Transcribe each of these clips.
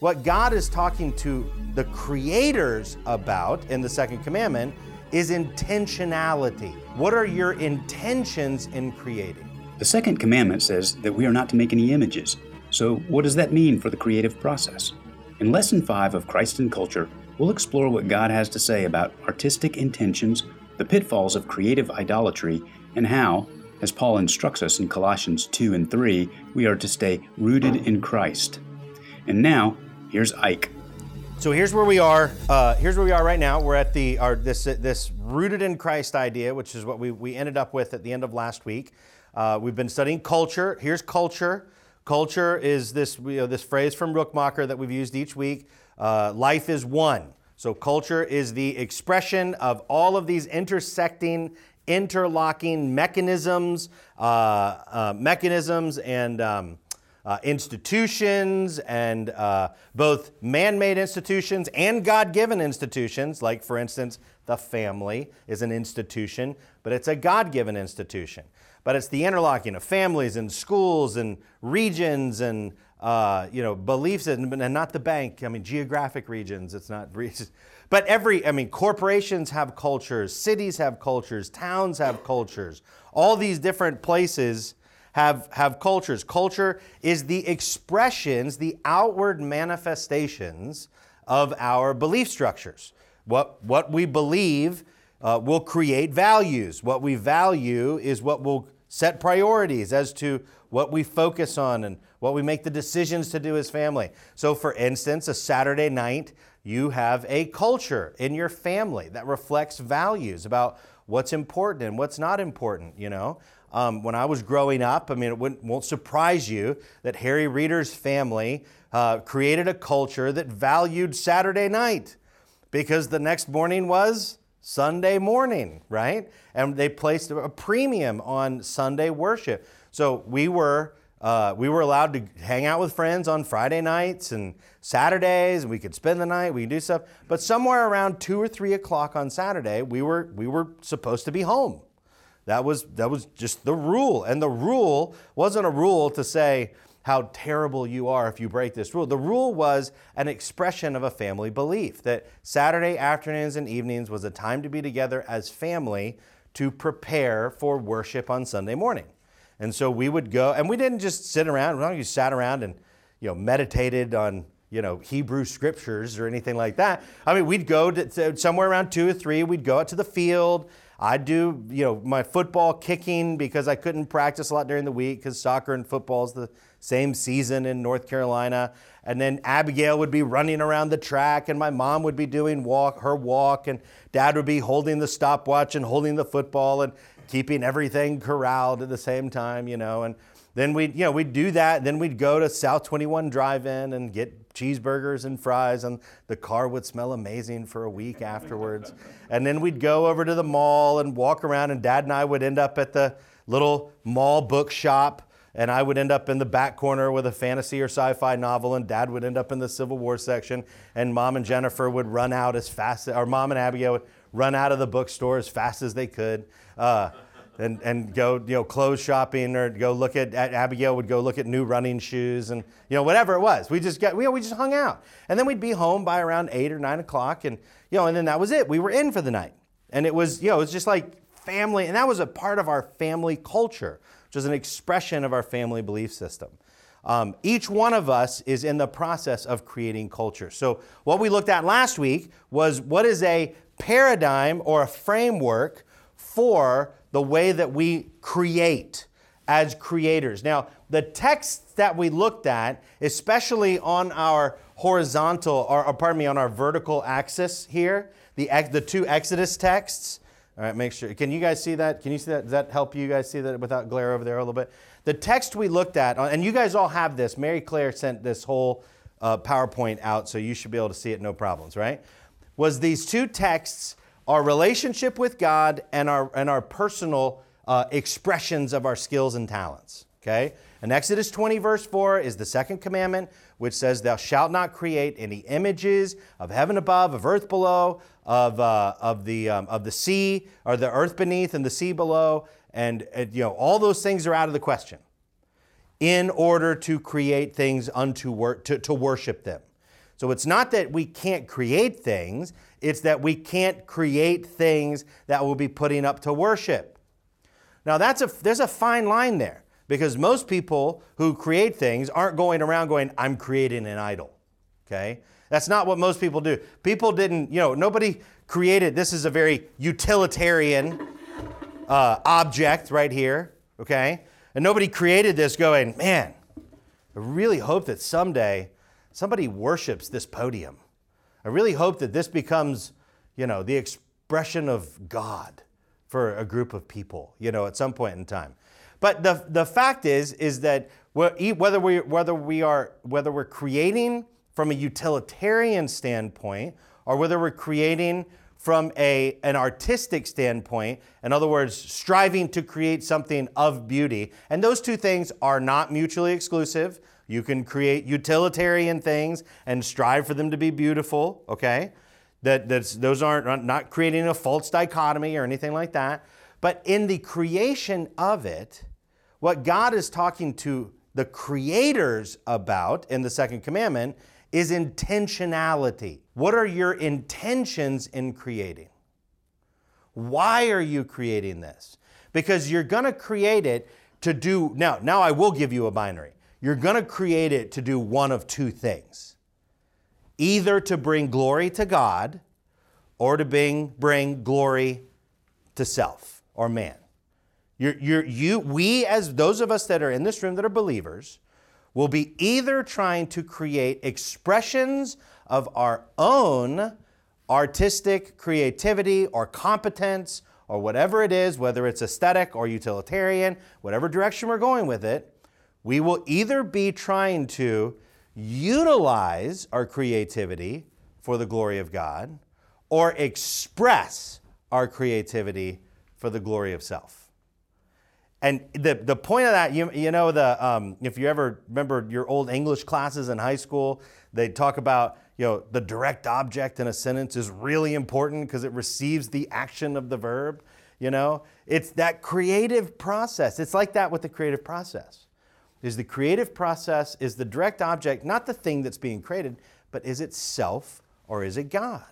what God is talking to the creators about in the second commandment is intentionality. What are your intentions in creating? The second commandment says that we are not to make any images. So, what does that mean for the creative process? In Lesson 5 of Christ and Culture, we'll explore what God has to say about artistic intentions, the pitfalls of creative idolatry, and how, as Paul instructs us in Colossians 2 and 3, we are to stay rooted in Christ. And now, here's Ike. So here's where we are. Uh, here's where we are right now. We're at the our this this rooted in Christ idea, which is what we we ended up with at the end of last week. Uh, we've been studying culture. Here's culture. Culture is this you know, this phrase from Rookmaaker that we've used each week. Uh, life is one. So culture is the expression of all of these intersecting, interlocking mechanisms, uh, uh, mechanisms and um, uh, institutions and uh, both man made institutions and God given institutions, like, for instance, the family is an institution, but it's a God given institution. But it's the interlocking of families and schools and regions and uh, you know beliefs and, and not the bank. I mean geographic regions. It's not. But every I mean corporations have cultures, cities have cultures, towns have cultures. All these different places have, have cultures. Culture is the expressions, the outward manifestations of our belief structures. What, what we believe uh, will create values. What we value is what will set priorities as to what we focus on and what we make the decisions to do as family. So, for instance, a Saturday night, you have a culture in your family that reflects values about what's important and what's not important, you know. Um, when I was growing up, I mean, it won't surprise you that Harry Reeder's family uh, created a culture that valued Saturday night because the next morning was Sunday morning, right? And they placed a premium on Sunday worship. So we were. Uh, we were allowed to hang out with friends on Friday nights and Saturdays, and we could spend the night. We could do stuff. But somewhere around two or three o'clock on Saturday, we were we were supposed to be home. That was, that was just the rule. And the rule wasn't a rule to say how terrible you are if you break this rule. The rule was an expression of a family belief that Saturday afternoons and evenings was a time to be together as family to prepare for worship on Sunday morning. And so we would go, and we didn't just sit around, we just sat around and you know, meditated on you know, Hebrew scriptures or anything like that. I mean, we'd go to, to somewhere around two or three, we'd go out to the field I do, you know, my football kicking because I couldn't practice a lot during the week because soccer and football is the same season in North Carolina. And then Abigail would be running around the track, and my mom would be doing walk her walk, and Dad would be holding the stopwatch and holding the football and keeping everything corralled at the same time, you know. And then we'd, you know, we'd do that. Then we'd go to South 21 Drive-In and get cheeseburgers and fries, and the car would smell amazing for a week afterwards. and then we'd go over to the mall and walk around, and Dad and I would end up at the little mall bookshop. And I would end up in the back corner with a fantasy or sci fi novel, and dad would end up in the Civil War section. And mom and Jennifer would run out as fast, or mom and Abigail would run out of the bookstore as fast as they could. Uh, and, and go you know clothes shopping or go look at, at, Abigail would go look at new running shoes and you know whatever it was. We just got we, we just hung out and then we'd be home by around eight or nine o'clock and you know and then that was it. We were in for the night and it was you know it was just like family and that was a part of our family culture, which was an expression of our family belief system. Um, each one of us is in the process of creating culture. So what we looked at last week was what is a paradigm or a framework for the way that we create as creators. Now, the texts that we looked at, especially on our horizontal, or, or pardon me, on our vertical axis here, the, the two Exodus texts. All right, make sure. Can you guys see that? Can you see that? Does that help you guys see that without glare over there a little bit? The text we looked at, and you guys all have this. Mary Claire sent this whole uh, PowerPoint out, so you should be able to see it no problems, right? Was these two texts our relationship with God and our, and our personal uh, expressions of our skills and talents. Okay? And Exodus 20, verse 4 is the second commandment, which says, Thou shalt not create any images of heaven above, of earth below, of, uh, of, the, um, of the sea, or the earth beneath and the sea below. And, and, you know, all those things are out of the question in order to create things unto wor- to, to worship them. So it's not that we can't create things, it's that we can't create things that we'll be putting up to worship. Now that's a there's a fine line there because most people who create things aren't going around going I'm creating an idol. Okay? That's not what most people do. People didn't, you know, nobody created this is a very utilitarian uh, object right here, okay? And nobody created this going, man, I really hope that someday somebody worships this podium. I really hope that this becomes, you know, the expression of God for a group of people, you know, at some point in time. But the, the fact is, is that whether we, whether we are, whether we're creating from a utilitarian standpoint or whether we're creating from a, an artistic standpoint, in other words, striving to create something of beauty. And those two things are not mutually exclusive. You can create utilitarian things and strive for them to be beautiful, okay? That, that's, those aren't not creating a false dichotomy or anything like that. But in the creation of it, what God is talking to the creators about in the second commandment is intentionality. What are your intentions in creating? Why are you creating this? Because you're going to create it to do now now I will give you a binary. You're going to create it to do one of two things. Either to bring glory to God or to bring, bring glory to self or man. You're, you're, you, we, as those of us that are in this room that are believers, will be either trying to create expressions of our own artistic creativity or competence or whatever it is, whether it's aesthetic or utilitarian, whatever direction we're going with it, we will either be trying to utilize our creativity for the glory of God or express our creativity for the glory of self. And the, the point of that, you, you know, the, um, if you ever remember your old English classes in high school, they talk about, you know, the direct object in a sentence is really important because it receives the action of the verb. You know, it's that creative process. It's like that with the creative process. Is the creative process, is the direct object not the thing that's being created, but is it self or is it God?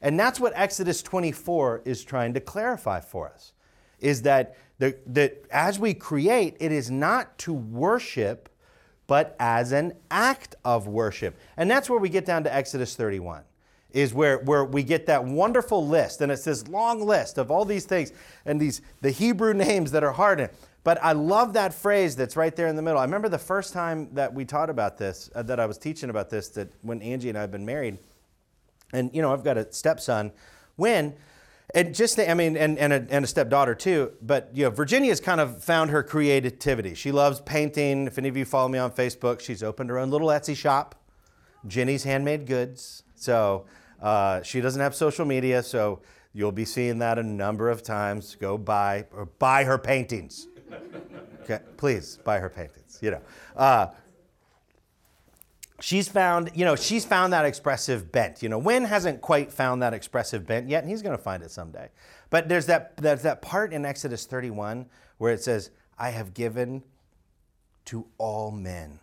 And that's what Exodus 24 is trying to clarify for us is that, the, that as we create, it is not to worship, but as an act of worship. And that's where we get down to Exodus 31 is where, where we get that wonderful list and it's this long list of all these things and these the hebrew names that are hard but i love that phrase that's right there in the middle i remember the first time that we taught about this uh, that i was teaching about this that when angie and i have been married and you know i've got a stepson when and just I mean, and, and, a, and a stepdaughter too. But you know, Virginia's kind of found her creativity. She loves painting. If any of you follow me on Facebook, she's opened her own little Etsy shop, Jenny's Handmade Goods. So uh, she doesn't have social media, so you'll be seeing that a number of times. Go buy or buy her paintings. Okay, please buy her paintings. You know. Uh, she's found, you know, she's found that expressive bent. You know, Win hasn't quite found that expressive bent yet, and he's going to find it someday. But there's that, there's that part in Exodus 31 where it says, I have given to all men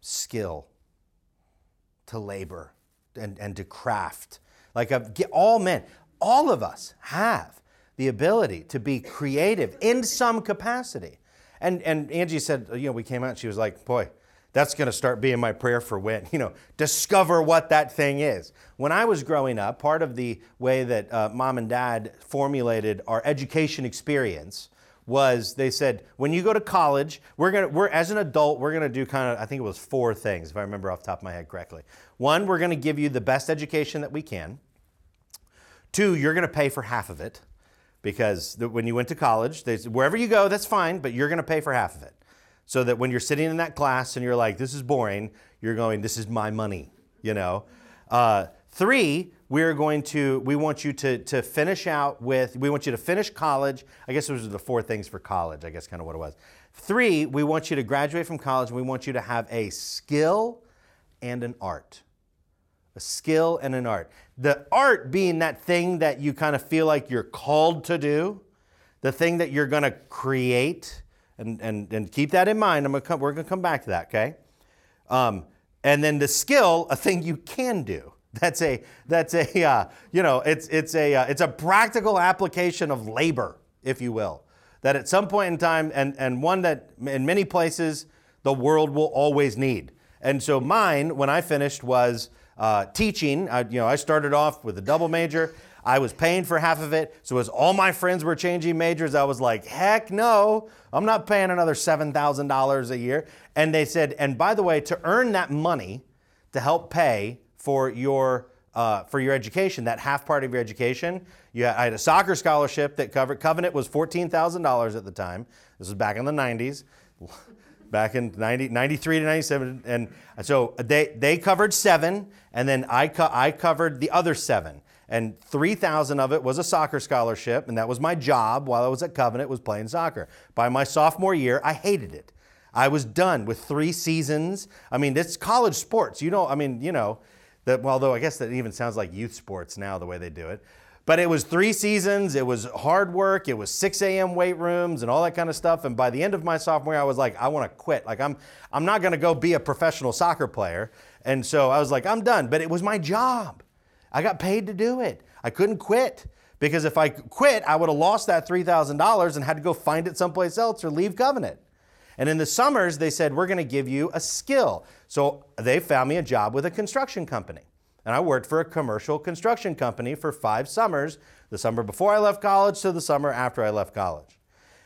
skill to labor and, and to craft. Like a, all men, all of us have the ability to be creative in some capacity. And, and Angie said, you know, we came out, and she was like, boy, that's going to start being my prayer for when, you know, discover what that thing is. When I was growing up, part of the way that uh, mom and dad formulated our education experience was they said, when you go to college, we're going to, we're, as an adult, we're going to do kind of, I think it was four things, if I remember off the top of my head correctly. One, we're going to give you the best education that we can. Two, you're going to pay for half of it because the, when you went to college, they, wherever you go, that's fine, but you're going to pay for half of it so that when you're sitting in that class and you're like, this is boring, you're going, this is my money, you know? Uh, three, we're going to, we want you to, to finish out with, we want you to finish college. I guess those are the four things for college, I guess kind of what it was. Three, we want you to graduate from college and we want you to have a skill and an art. A skill and an art. The art being that thing that you kind of feel like you're called to do, the thing that you're going to create and, and, and keep that in mind. I'm gonna come, we're going to come back to that, okay? Um, And then the skill, a thing you can do. That's a that's a uh, you know it's it's a uh, it's a practical application of labor, if you will. That at some point in time, and and one that in many places the world will always need. And so mine, when I finished, was uh, teaching. I, you know, I started off with a double major. I was paying for half of it. So as all my friends were changing majors, I was like, heck no, I'm not paying another $7,000 a year. And they said, and by the way, to earn that money to help pay for your uh, for your education, that half part of your education, you had, I had a soccer scholarship that covered. Covenant was fourteen thousand dollars at the time. This was back in the '90s, back in 90, 93 to '97, and so they they covered seven, and then I co- I covered the other seven. And 3000 of it was a soccer scholarship and that was my job while i was at covenant was playing soccer. By my sophomore year i hated it. I was done with three seasons. I mean it's college sports. You know i mean you know that although i guess that even sounds like youth sports now the way they do it but it was three seasons it was hard work it was 6 a.m weight rooms and all that kind of stuff and by the end of my sophomore year i was like i want to quit like i'm i'm not going to go be a professional soccer player and so i was like i'm done but it was my job I got paid to do it. I couldn't quit because if I quit, I would have lost that $3,000 and had to go find it someplace else or leave Covenant. And in the summers, they said, We're going to give you a skill. So they found me a job with a construction company. And I worked for a commercial construction company for five summers the summer before I left college to the summer after I left college.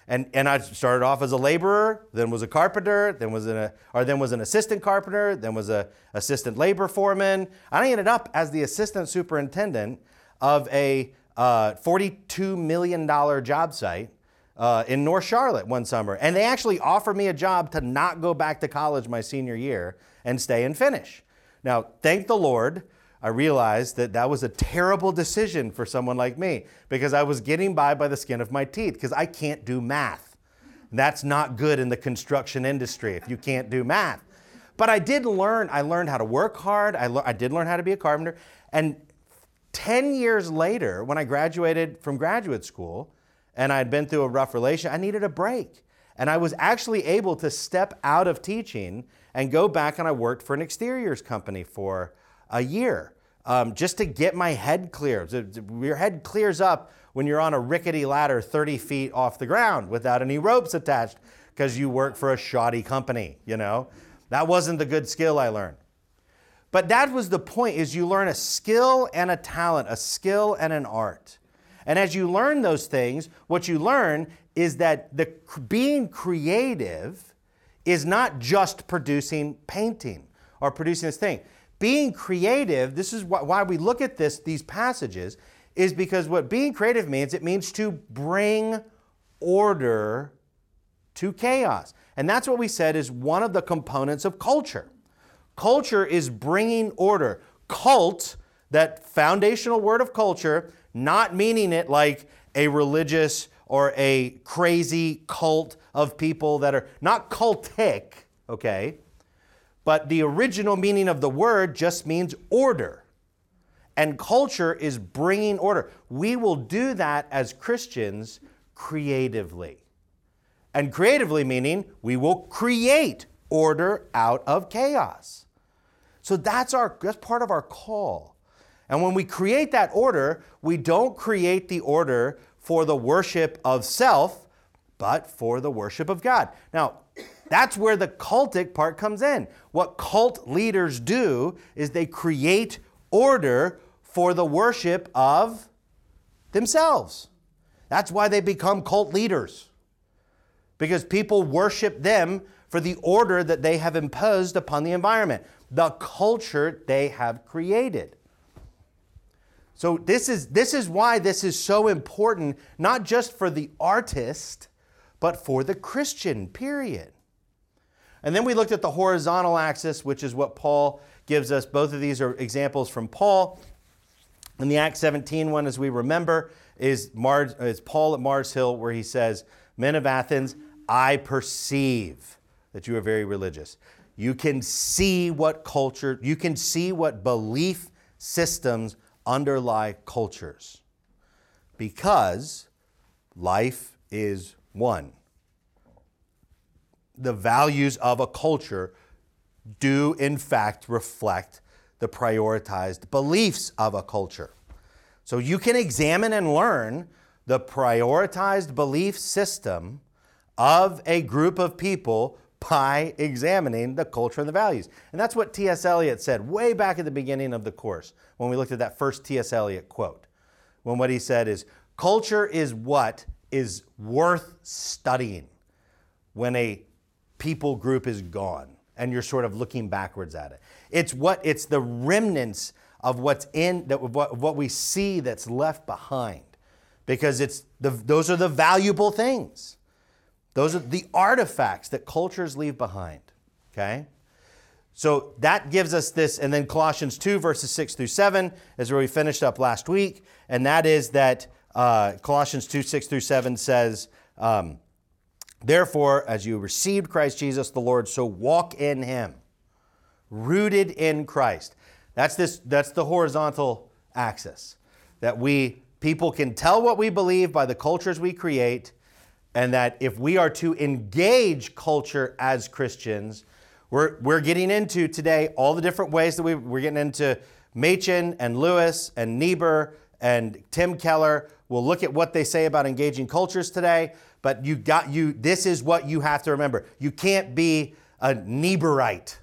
And, and I started off as a laborer, then was a carpenter, then was an, or then was an assistant carpenter, then was a assistant labor foreman. I ended up as the assistant superintendent of a uh, $42 million job site uh, in North Charlotte one summer. And they actually offered me a job to not go back to college my senior year and stay and finish. Now, thank the Lord, I realized that that was a terrible decision for someone like me because I was getting by by the skin of my teeth because I can't do math. That's not good in the construction industry if you can't do math. But I did learn, I learned how to work hard. I, le- I did learn how to be a carpenter. And 10 years later, when I graduated from graduate school and I had been through a rough relation, I needed a break. And I was actually able to step out of teaching and go back and I worked for an exteriors company for a year um, just to get my head clear. Your head clears up when you're on a rickety ladder 30 feet off the ground without any ropes attached because you work for a shoddy company, you know? That wasn't the good skill I learned. But that was the point is you learn a skill and a talent, a skill and an art. And as you learn those things, what you learn is that the being creative is not just producing painting or producing this thing being creative, this is why we look at this, these passages, is because what being creative means, it means to bring order to chaos. And that's what we said is one of the components of culture. Culture is bringing order. Cult, that foundational word of culture, not meaning it like a religious or a crazy cult of people that are not cultic, okay? But the original meaning of the word just means order. And culture is bringing order. We will do that as Christians creatively. And creatively meaning we will create order out of chaos. So that's our that's part of our call. And when we create that order, we don't create the order for the worship of self, but for the worship of God. Now, that's where the cultic part comes in. What cult leaders do is they create order for the worship of themselves. That's why they become cult leaders. Because people worship them for the order that they have imposed upon the environment, the culture they have created. So this is this is why this is so important not just for the artist but for the Christian period. And then we looked at the horizontal axis, which is what Paul gives us. Both of these are examples from Paul. And the Acts 17 one, as we remember, is, Mars, is Paul at Mars Hill, where he says, Men of Athens, I perceive that you are very religious. You can see what culture, you can see what belief systems underlie cultures because life is one the values of a culture do, in fact, reflect the prioritized beliefs of a culture. So you can examine and learn the prioritized belief system of a group of people by examining the culture and the values. And that's what T.S. Eliot said way back at the beginning of the course when we looked at that first T.S. Eliot quote. When what he said is, culture is what is worth studying when a people group is gone and you're sort of looking backwards at it. It's what it's the remnants of what's in that what, what we see that's left behind because it's the, those are the valuable things. Those are the artifacts that cultures leave behind. Okay? So that gives us this, and then Colossians 2, verses 6 through 7 is where we finished up last week. And that is that uh, Colossians 2, 6 through 7 says, um, Therefore, as you received Christ Jesus the Lord, so walk in him, rooted in Christ. That's this that's the horizontal axis. That we people can tell what we believe by the cultures we create, and that if we are to engage culture as Christians, we're, we're getting into today all the different ways that we, we're getting into Machen and Lewis and Niebuhr and Tim Keller. We'll look at what they say about engaging cultures today. But you got you. This is what you have to remember. You can't be a Niebuhrite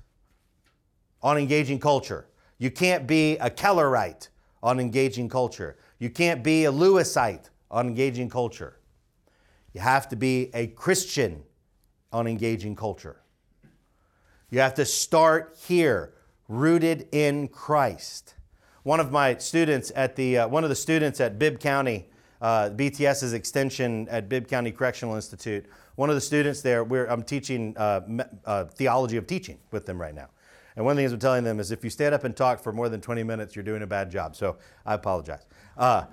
on engaging culture. You can't be a Kellerite on engaging culture. You can't be a Lewisite on engaging culture. You have to be a Christian on engaging culture. You have to start here, rooted in Christ. One of my students at the uh, one of the students at Bibb County uh, BTS's extension at Bibb County Correctional Institute. One of the students there, I'm teaching uh, uh, theology of teaching with them right now. And one of the things I'm telling them is if you stand up and talk for more than 20 minutes, you're doing a bad job. So I apologize. Uh,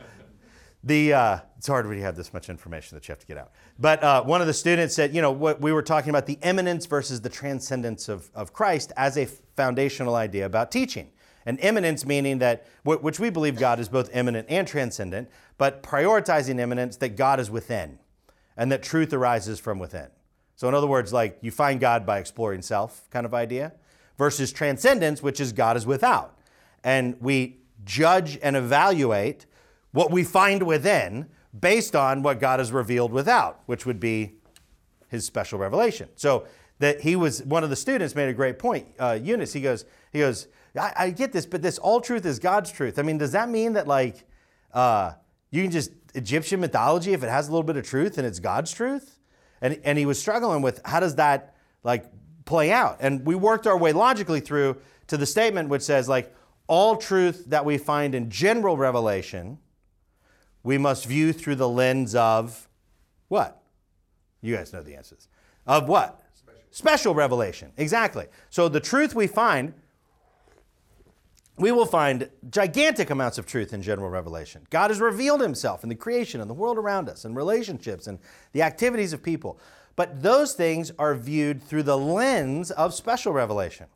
the, uh, it's hard when you have this much information that you have to get out. But uh, one of the students said, you know, what we were talking about the immanence versus the transcendence of, of Christ as a foundational idea about teaching. And immanence meaning that, which we believe God is both immanent and transcendent, but prioritizing immanence that God is within and that truth arises from within. So, in other words, like you find God by exploring self kind of idea, versus transcendence, which is God is without. And we judge and evaluate what we find within based on what God has revealed without, which would be his special revelation. So, that he was one of the students made a great point. Uh, Eunice, he goes, he goes, I, I, get this, but this all truth is God's truth. I mean, does that mean that like uh, you can just Egyptian mythology if it has a little bit of truth and it's God's truth? And and he was struggling with how does that like play out? And we worked our way logically through to the statement which says like all truth that we find in general revelation, we must view through the lens of what? You guys know the answers. Of what? Special, Special revelation. Exactly. So the truth we find we will find gigantic amounts of truth in general revelation. God has revealed himself in the creation and the world around us and relationships and the activities of people. But those things are viewed through the lens of special revelation.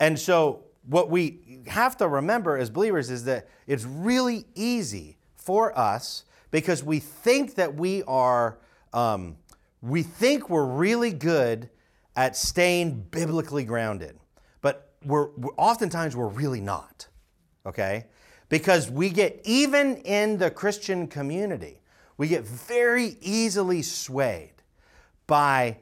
And so, what we have to remember as believers is that it's really easy for us because we think that we are, um, we think we're really good at staying biblically grounded we're oftentimes we're really not, okay? Because we get, even in the Christian community, we get very easily swayed by,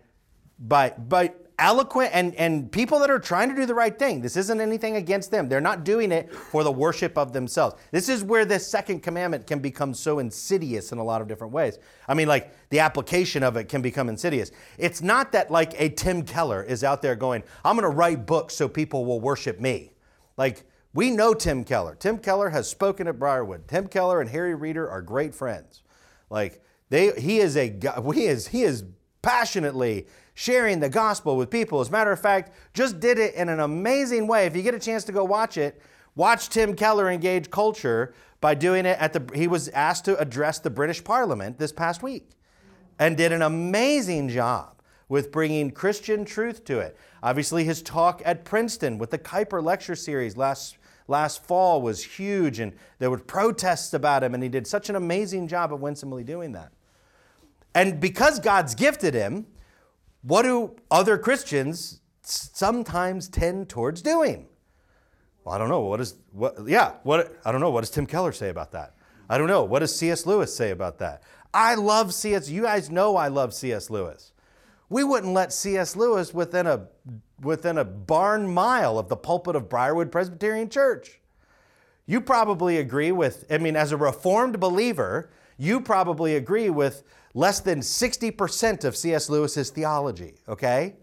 by, by eloquent and, and people that are trying to do the right thing. This isn't anything against them. They're not doing it for the worship of themselves. This is where this second commandment can become so insidious in a lot of different ways. I mean, like the application of it can become insidious. It's not that like a Tim Keller is out there going, I'm going to write books so people will worship me. Like, we know Tim Keller. Tim Keller has spoken at Briarwood. Tim Keller and Harry Reeder are great friends. Like, they, he is a, he is, he is passionately sharing the gospel with people. As a matter of fact, just did it in an amazing way. If you get a chance to go watch it, watch Tim Keller engage culture by doing it at the he was asked to address the British Parliament this past week and did an amazing job with bringing Christian truth to it. Obviously his talk at Princeton with the Kuyper lecture series last last fall was huge and there were protests about him and he did such an amazing job of winsomely doing that. And because God's gifted him, what do other Christians sometimes tend towards doing. Well, I don't know. What is what? Yeah. What? I don't know. What does Tim Keller say about that? I don't know. What does C.S. Lewis say about that? I love C.S. You guys know I love C.S. Lewis. We wouldn't let C.S. Lewis within a within a barn mile of the pulpit of Briarwood Presbyterian Church. You probably agree with. I mean, as a reformed believer, you probably agree with less than 60% of C.S. Lewis's theology. Okay,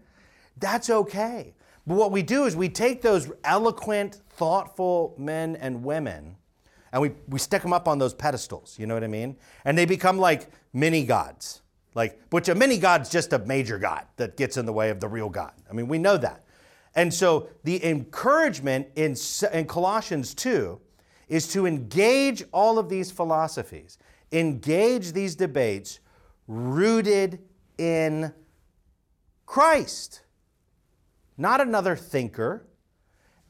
that's okay. But what we do is we take those eloquent, thoughtful men and women and we, we stick them up on those pedestals, you know what I mean? And they become like mini gods. Like, which a mini god's just a major god that gets in the way of the real God. I mean, we know that. And so the encouragement in, in Colossians 2 is to engage all of these philosophies, engage these debates rooted in Christ not another thinker.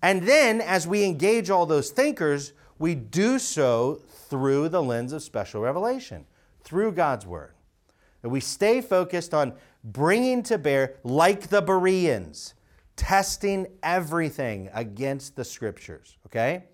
And then, as we engage all those thinkers, we do so through the lens of special revelation, through God's Word. And we stay focused on bringing to bear, like the Bereans, testing everything against the Scriptures, okay?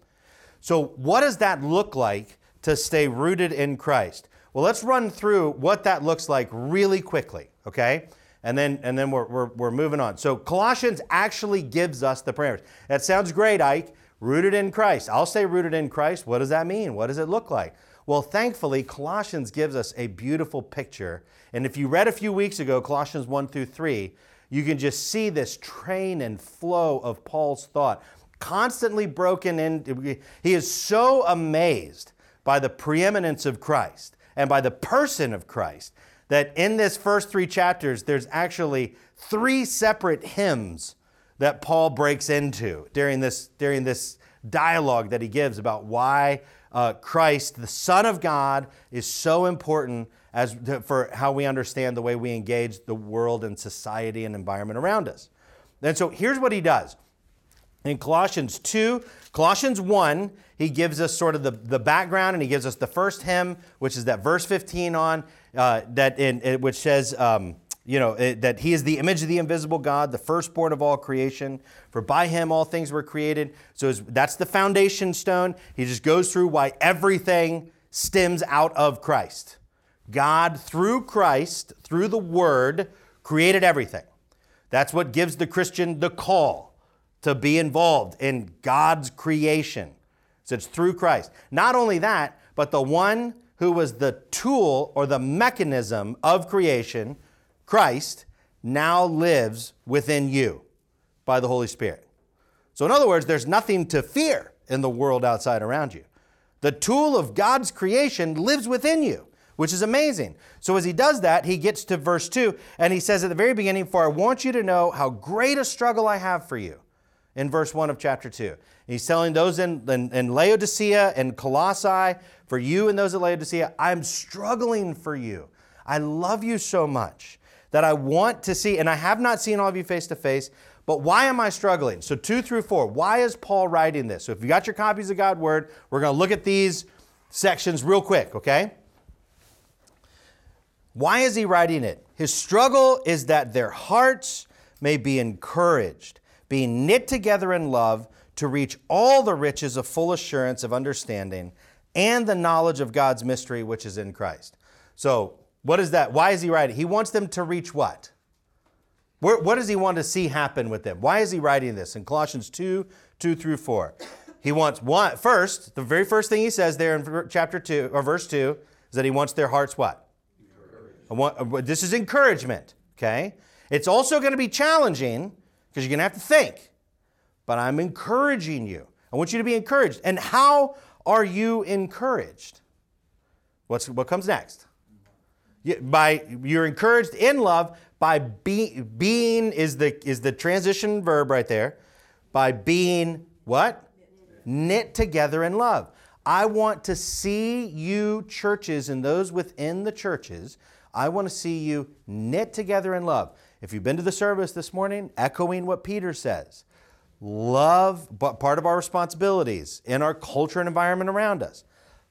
So, what does that look like to stay rooted in Christ? Well, let's run through what that looks like really quickly, okay? and then and then we're, we're, we're moving on. So Colossians actually gives us the parameters. That sounds great, Ike. Rooted in Christ. I'll say rooted in Christ. What does that mean? What does it look like? Well, thankfully, Colossians gives us a beautiful picture. And if you read a few weeks ago, Colossians 1 through 3, you can just see this train and flow of Paul's thought, constantly broken in. He is so amazed by the preeminence of Christ and by the person of Christ that in this first three chapters, there's actually three separate hymns that Paul breaks into during this, during this dialogue that he gives about why uh, Christ, the Son of God, is so important as to, for how we understand the way we engage the world and society and environment around us. And so here's what he does. In Colossians 2, Colossians 1, he gives us sort of the, the background and he gives us the first hymn, which is that verse 15 on, uh, that in, in, which says, um, you know, it, that he is the image of the invisible God, the firstborn of all creation. For by him all things were created. So that's the foundation stone. He just goes through why everything stems out of Christ. God, through Christ, through the Word, created everything. That's what gives the Christian the call to be involved in God's creation. So it's through Christ. Not only that, but the one who was the tool or the mechanism of creation, Christ, now lives within you by the Holy Spirit. So, in other words, there's nothing to fear in the world outside around you. The tool of God's creation lives within you, which is amazing. So, as he does that, he gets to verse 2, and he says at the very beginning, For I want you to know how great a struggle I have for you in verse 1 of chapter 2. He's telling those in, in, in, Laodicea and Colossae, for you and those at Laodicea, I'm struggling for you. I love you so much that I want to see, and I have not seen all of you face to face, but why am I struggling? So, 2 through 4, why is Paul writing this? So, if you got your copies of God's Word, we're going to look at these sections real quick, okay? Why is he writing it? His struggle is that their hearts may be encouraged being knit together in love to reach all the riches of full assurance of understanding and the knowledge of God's mystery which is in Christ. So, what is that? Why is he writing? He wants them to reach what? Where, what does he want to see happen with them? Why is he writing this in Colossians 2 2 through 4? He wants one first, the very first thing he says there in chapter 2 or verse 2 is that he wants their hearts what? Want, uh, this is encouragement, okay? It's also going to be challenging because you're going to have to think. But I'm encouraging you. I want you to be encouraged. And how are you encouraged? What's, what comes next? by you're encouraged in love by be, being is the is the transition verb right there by being what knit together in love i want to see you churches and those within the churches i want to see you knit together in love if you've been to the service this morning, echoing what Peter says, love, but part of our responsibilities in our culture and environment around us.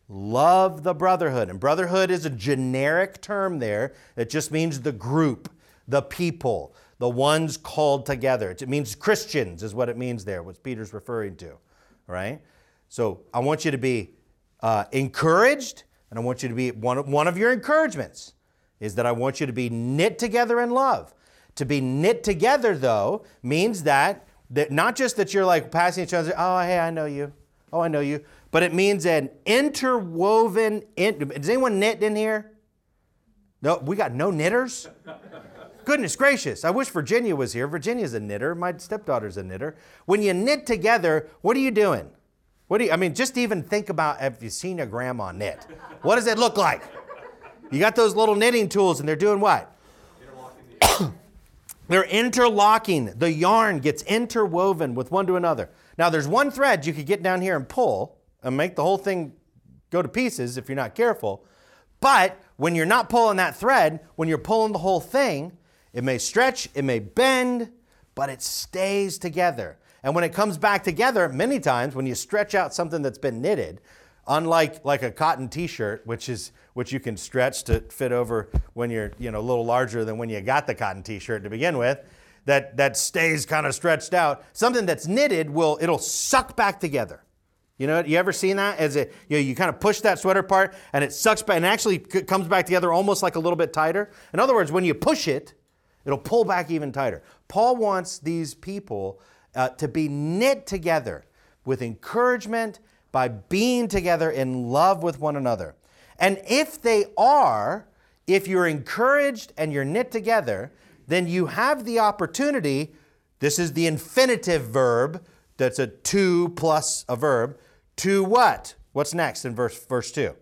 Love the brotherhood. And brotherhood is a generic term there It just means the group, the people, the ones called together. It means Christians, is what it means there, what Peter's referring to. right? So I want you to be uh, encouraged, and I want you to be one one of your encouragements is that I want you to be knit together in love. To be knit together, though, means that, that not just that you're like passing each other, oh, hey, I know you. Oh, I know you. But it means an interwoven. In, anyone knit in here? No, we got no knitters? Goodness gracious, I wish Virginia was here. Virginia's a knitter. My stepdaughter's a knitter. When you knit together, what are you doing? What do you, I mean, just even think about have you seen your grandma knit? What does it look like? You got those little knitting tools and they're doing what? They're interlocking. The yarn gets interwoven with one to another. Now, there's one thread you could get down here and pull and make the whole thing go to pieces if you're not careful. But when you're not pulling that thread, when you're pulling the whole thing, it may stretch, it may bend, but it stays together. And when it comes back together, many times when you stretch out something that's been knitted, unlike like a cotton t-shirt, which is which you can stretch to fit over when you're you know a little larger than when you got the cotton t-shirt to begin with, that that stays kind of stretched out. Something that's knitted will it'll suck back together. You know, you ever seen that? As it, you, know, you kind of push that sweater part and it sucks back and actually comes back together almost like a little bit tighter. In other words, when you push it, it'll pull back even tighter. Paul wants these people uh, to be knit together with encouragement by being together in love with one another. And if they are, if you're encouraged and you're knit together, then you have the opportunity. This is the infinitive verb that's a to plus a verb. To what? What's next in verse, verse 2?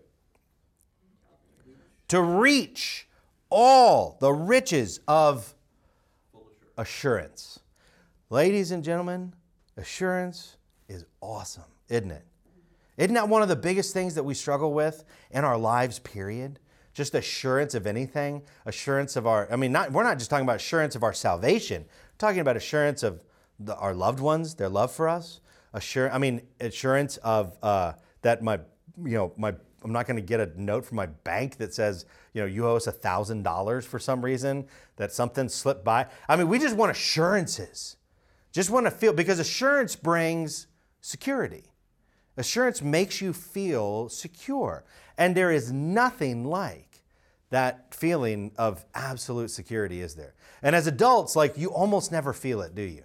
To reach all the riches of assurance. Ladies and gentlemen, assurance is awesome, isn't it? Isn't that one of the biggest things that we struggle with in our lives, period? Just assurance of anything, assurance of our, I mean, not, we're not just talking about assurance of our salvation, we're talking about assurance of the, our loved ones, their love for us, assure, I mean, assurance of uh, that my, you know, my, I'm not going to get a note from my bank that says, you know, you owe us a thousand dollars for some reason, that something slipped by. I mean, we just want assurances. Just want to feel, because assurance brings security. Assurance makes you feel secure. And there is nothing like that feeling of absolute security, is there? And as adults, like you almost never feel it, do you?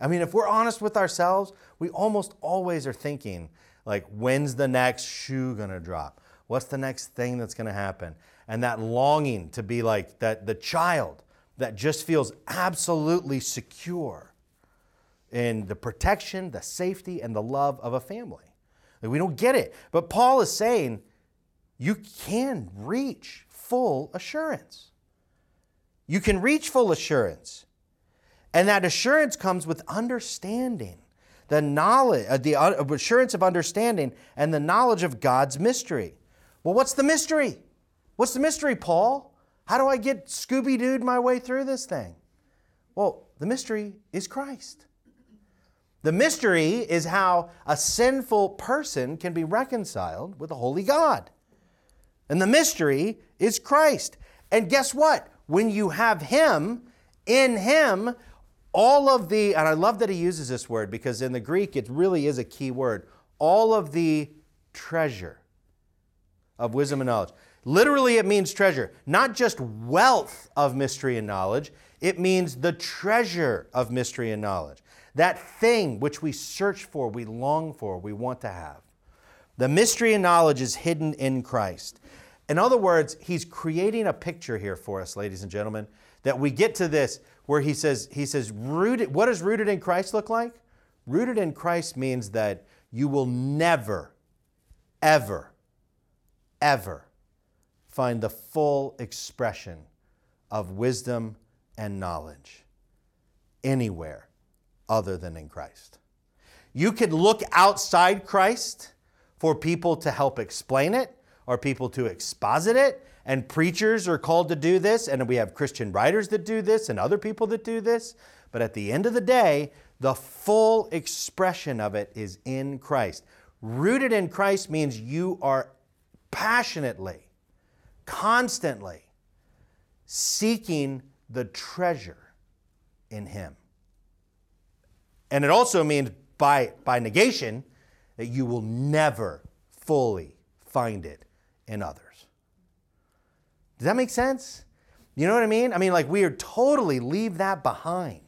I mean, if we're honest with ourselves, we almost always are thinking, like, when's the next shoe gonna drop? What's the next thing that's gonna happen? And that longing to be like that, the child that just feels absolutely secure in the protection, the safety, and the love of a family. Like, we don't get it. But Paul is saying you can reach full assurance. You can reach full assurance. And that assurance comes with understanding, the knowledge, uh, the uh, assurance of understanding and the knowledge of God's mystery. Well, what's the mystery? What's the mystery, Paul? How do I get Scooby Dooed my way through this thing? Well, the mystery is Christ. The mystery is how a sinful person can be reconciled with a holy God. And the mystery is Christ. And guess what? When you have Him, in Him, all of the, and I love that he uses this word because in the Greek it really is a key word, all of the treasure of wisdom and knowledge. Literally, it means treasure, not just wealth of mystery and knowledge, it means the treasure of mystery and knowledge. That thing which we search for, we long for, we want to have. The mystery and knowledge is hidden in Christ. In other words, he's creating a picture here for us, ladies and gentlemen, that we get to this where he says, he says, rooted, what does rooted in Christ look like? Rooted in Christ means that you will never, ever, ever find the full expression of wisdom and knowledge anywhere other than in Christ. You could look outside Christ for people to help explain it or people to exposit it and preachers are called to do this, and we have Christian writers that do this, and other people that do this. But at the end of the day, the full expression of it is in Christ. Rooted in Christ means you are passionately, constantly seeking the treasure in Him. And it also means, by, by negation, that you will never fully find it in others. Does that make sense? You know what I mean? I mean, like, we are totally leave that behind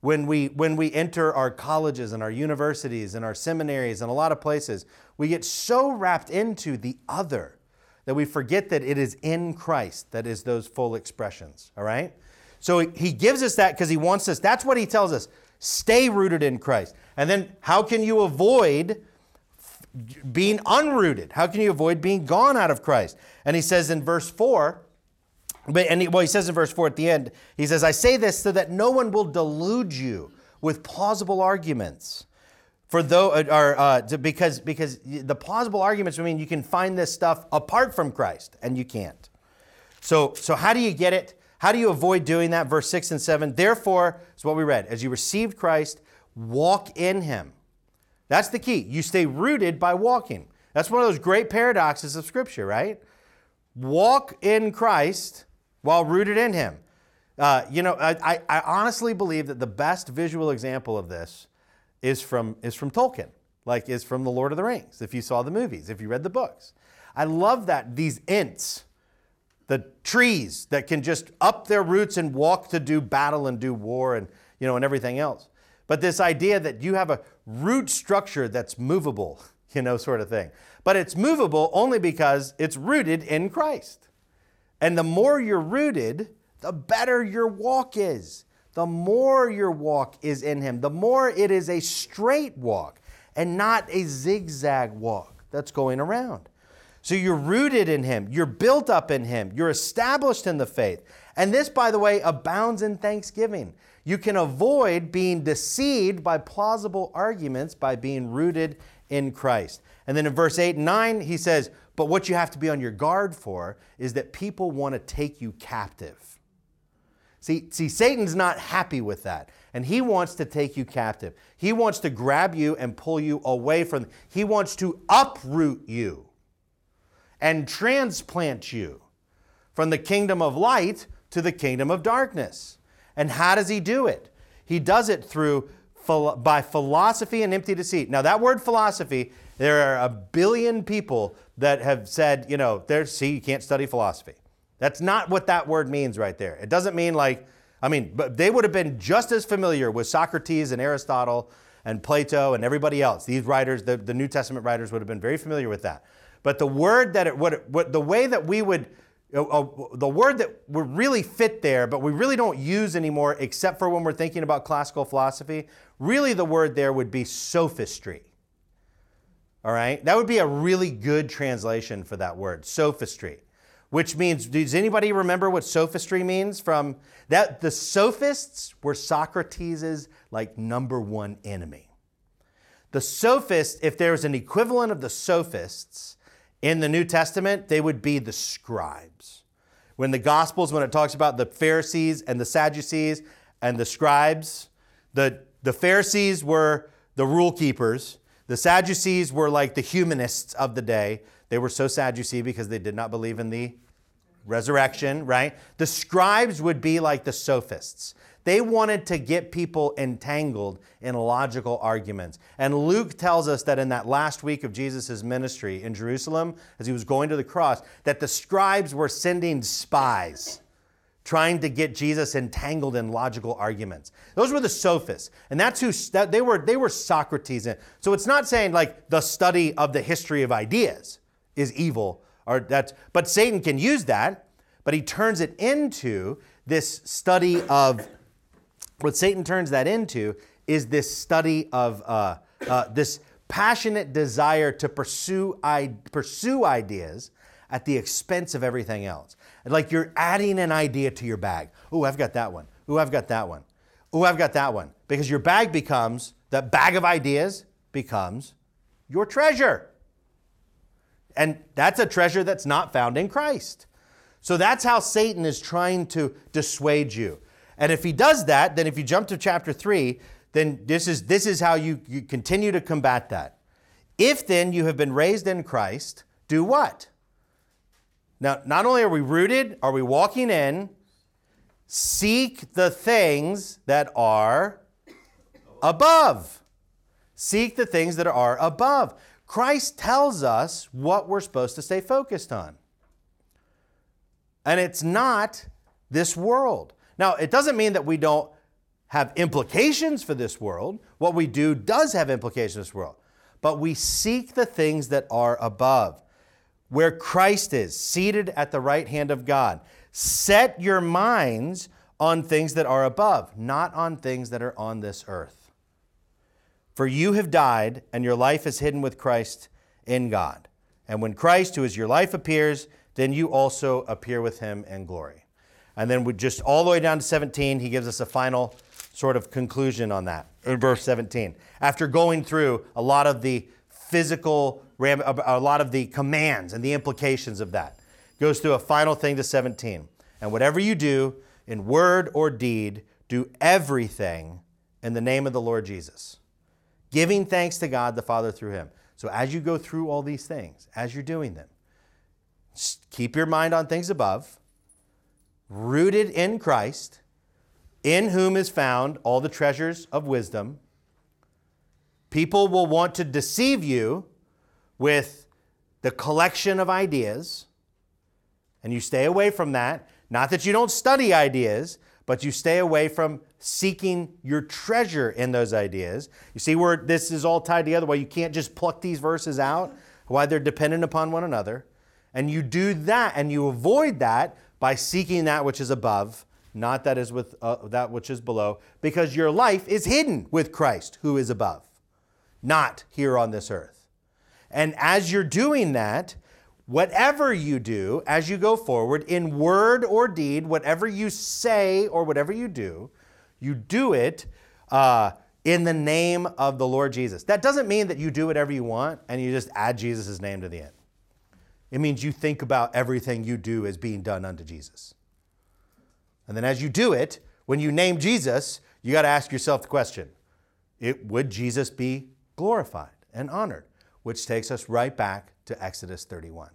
when we when we enter our colleges and our universities and our seminaries and a lot of places we get so wrapped into the other that we forget that it is in Christ that is those full expressions all right so he gives us that because he wants us that's what he tells us stay rooted in Christ and then how can you avoid being unrooted how can you avoid being gone out of Christ and he says in verse 4 but and he, well, he says in verse four at the end, he says, "I say this so that no one will delude you with plausible arguments." For though, uh, or uh, because because the plausible arguments, I mean, you can find this stuff apart from Christ, and you can't. So so how do you get it? How do you avoid doing that? Verse six and seven. Therefore, is what we read. As you received Christ, walk in Him. That's the key. You stay rooted by walking. That's one of those great paradoxes of Scripture, right? Walk in Christ while rooted in Him. Uh, you know, I, I honestly believe that the best visual example of this is from, is from Tolkien, like is from The Lord of the Rings, if you saw the movies, if you read the books. I love that these Ents, the trees that can just up their roots and walk to do battle and do war and, you know, and everything else. But this idea that you have a root structure that's movable, you know, sort of thing. But it's movable only because it's rooted in Christ. And the more you're rooted, the better your walk is. The more your walk is in Him, the more it is a straight walk and not a zigzag walk that's going around. So you're rooted in Him, you're built up in Him, you're established in the faith. And this, by the way, abounds in thanksgiving. You can avoid being deceived by plausible arguments by being rooted in Christ. And then in verse 8 and 9, he says, but what you have to be on your guard for is that people want to take you captive. See, see, Satan's not happy with that. And he wants to take you captive. He wants to grab you and pull you away from, he wants to uproot you and transplant you from the kingdom of light to the kingdom of darkness. And how does he do it? He does it through by philosophy and empty deceit. Now, that word philosophy, there are a billion people that have said, you know, there's, see, you can't study philosophy. That's not what that word means right there. It doesn't mean like, I mean, but they would have been just as familiar with Socrates and Aristotle and Plato and everybody else. These writers, the, the New Testament writers, would have been very familiar with that. But the word that it, what, what the way that we would, uh, uh, the word that would really fit there, but we really don't use anymore except for when we're thinking about classical philosophy, really the word there would be sophistry. All right? That would be a really good translation for that word, sophistry. Which means, does anybody remember what sophistry means from that? The sophists were Socrates' like number one enemy. The sophists, if there's an equivalent of the sophists in the New Testament, they would be the scribes. When the Gospels, when it talks about the Pharisees and the Sadducees and the scribes, the, the Pharisees were the rule keepers, the Sadducees were like the humanists of the day. They were so Sadducee because they did not believe in the resurrection, right? The scribes would be like the sophists. They wanted to get people entangled in logical arguments. And Luke tells us that in that last week of Jesus' ministry in Jerusalem, as he was going to the cross, that the scribes were sending spies trying to get Jesus entangled in logical arguments. Those were the sophists. And that's who that they were they were Socrates. So it's not saying like the study of the history of ideas is evil or that's but Satan can use that, but he turns it into this study of what Satan turns that into is this study of uh, uh, this passionate desire to pursue, I, pursue ideas at the expense of everything else. Like you're adding an idea to your bag. Oh, I've got that one. Oh, I've got that one. Oh, I've got that one. Because your bag becomes, that bag of ideas becomes your treasure. And that's a treasure that's not found in Christ. So that's how Satan is trying to dissuade you. And if he does that, then if you jump to chapter 3, then this is, this is how you, you continue to combat that. If then you have been raised in Christ, do what? Now, not only are we rooted, are we walking in, Seek the things that are above. Seek the things that are above. Christ tells us what we're supposed to stay focused on. And it's not this world. Now, it doesn't mean that we don't have implications for this world. What we do does have implications for this world. But we seek the things that are above, where Christ is, seated at the right hand of God. Set your minds on things that are above, not on things that are on this earth. For you have died, and your life is hidden with Christ in God. And when Christ, who is your life, appears, then you also appear with him in glory. And then we just all the way down to 17, he gives us a final sort of conclusion on that in verse 17. After going through a lot of the physical, a lot of the commands and the implications of that, goes through a final thing to 17. And whatever you do, in word or deed, do everything in the name of the Lord Jesus, giving thanks to God the Father through him. So as you go through all these things, as you're doing them, keep your mind on things above, rooted in Christ, in whom is found all the treasures of wisdom. People will want to deceive you with the collection of ideas, and you stay away from that not that you don't study ideas, but you stay away from seeking your treasure in those ideas. You see where this is all tied together, why you can't just pluck these verses out, why they're dependent upon one another. And you do that and you avoid that by seeking that which is above, not that is with uh, that which is below, because your life is hidden with Christ who is above, not here on this earth. And as you're doing that, Whatever you do as you go forward, in word or deed, whatever you say or whatever you do, you do it uh, in the name of the Lord Jesus. That doesn't mean that you do whatever you want and you just add Jesus' name to the end. It means you think about everything you do as being done unto Jesus. And then as you do it, when you name Jesus, you got to ask yourself the question it, would Jesus be glorified and honored? Which takes us right back to Exodus 31.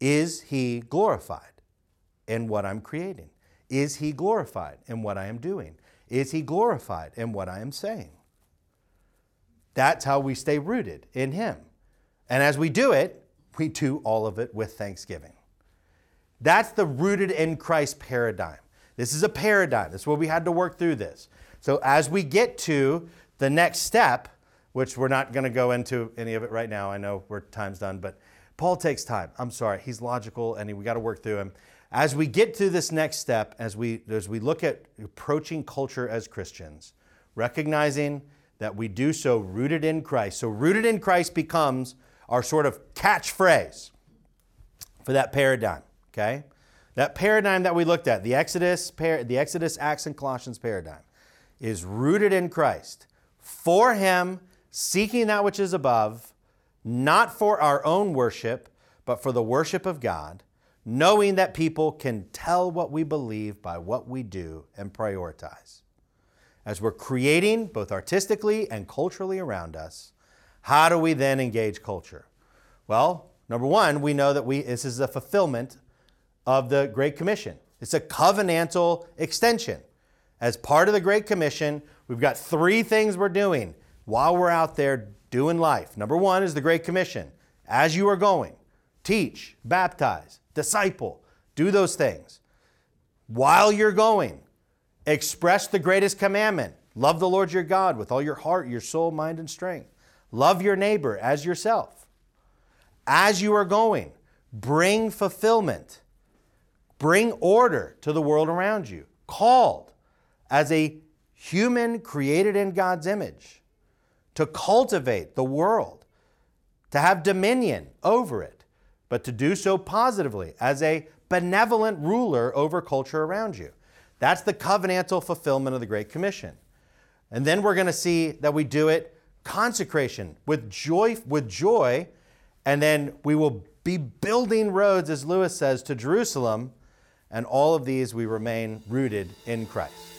Is he glorified in what I'm creating? Is he glorified in what I am doing? Is he glorified in what I am saying? That's how we stay rooted in him. And as we do it, we do all of it with thanksgiving. That's the rooted in Christ paradigm. This is a paradigm. That's where we had to work through this. So as we get to the next step, which we're not going to go into any of it right now. I know we're time's done, but Paul takes time. I'm sorry. He's logical and we got to work through him. As we get to this next step, as we, as we look at approaching culture as Christians, recognizing that we do so rooted in Christ. So, rooted in Christ becomes our sort of catchphrase for that paradigm, okay? That paradigm that we looked at, the Exodus, the Exodus, Acts, and Colossians paradigm, is rooted in Christ. For Him, seeking that which is above, not for our own worship, but for the worship of God, knowing that people can tell what we believe by what we do and prioritize. As we're creating both artistically and culturally around us, how do we then engage culture? Well, number one, we know that we, this is a fulfillment of the Great Commission. It's a covenantal extension. As part of the Great Commission, we've got three things we're doing while we're out there doing life. Number one is the Great Commission. As you are going, teach, baptize, disciple, do those things. While you're going, express the greatest commandment love the Lord your God with all your heart, your soul, mind, and strength. Love your neighbor as yourself. As you are going, bring fulfillment, bring order to the world around you. Called as a human created in God's image to cultivate the world, to have dominion over it, but to do so positively as a benevolent ruler over culture around you. That's the covenantal fulfillment of the Great Commission. And then we're going to see that we do it consecration with joy with joy and then we will be building roads as Lewis says to Jerusalem and all of these we remain rooted in Christ.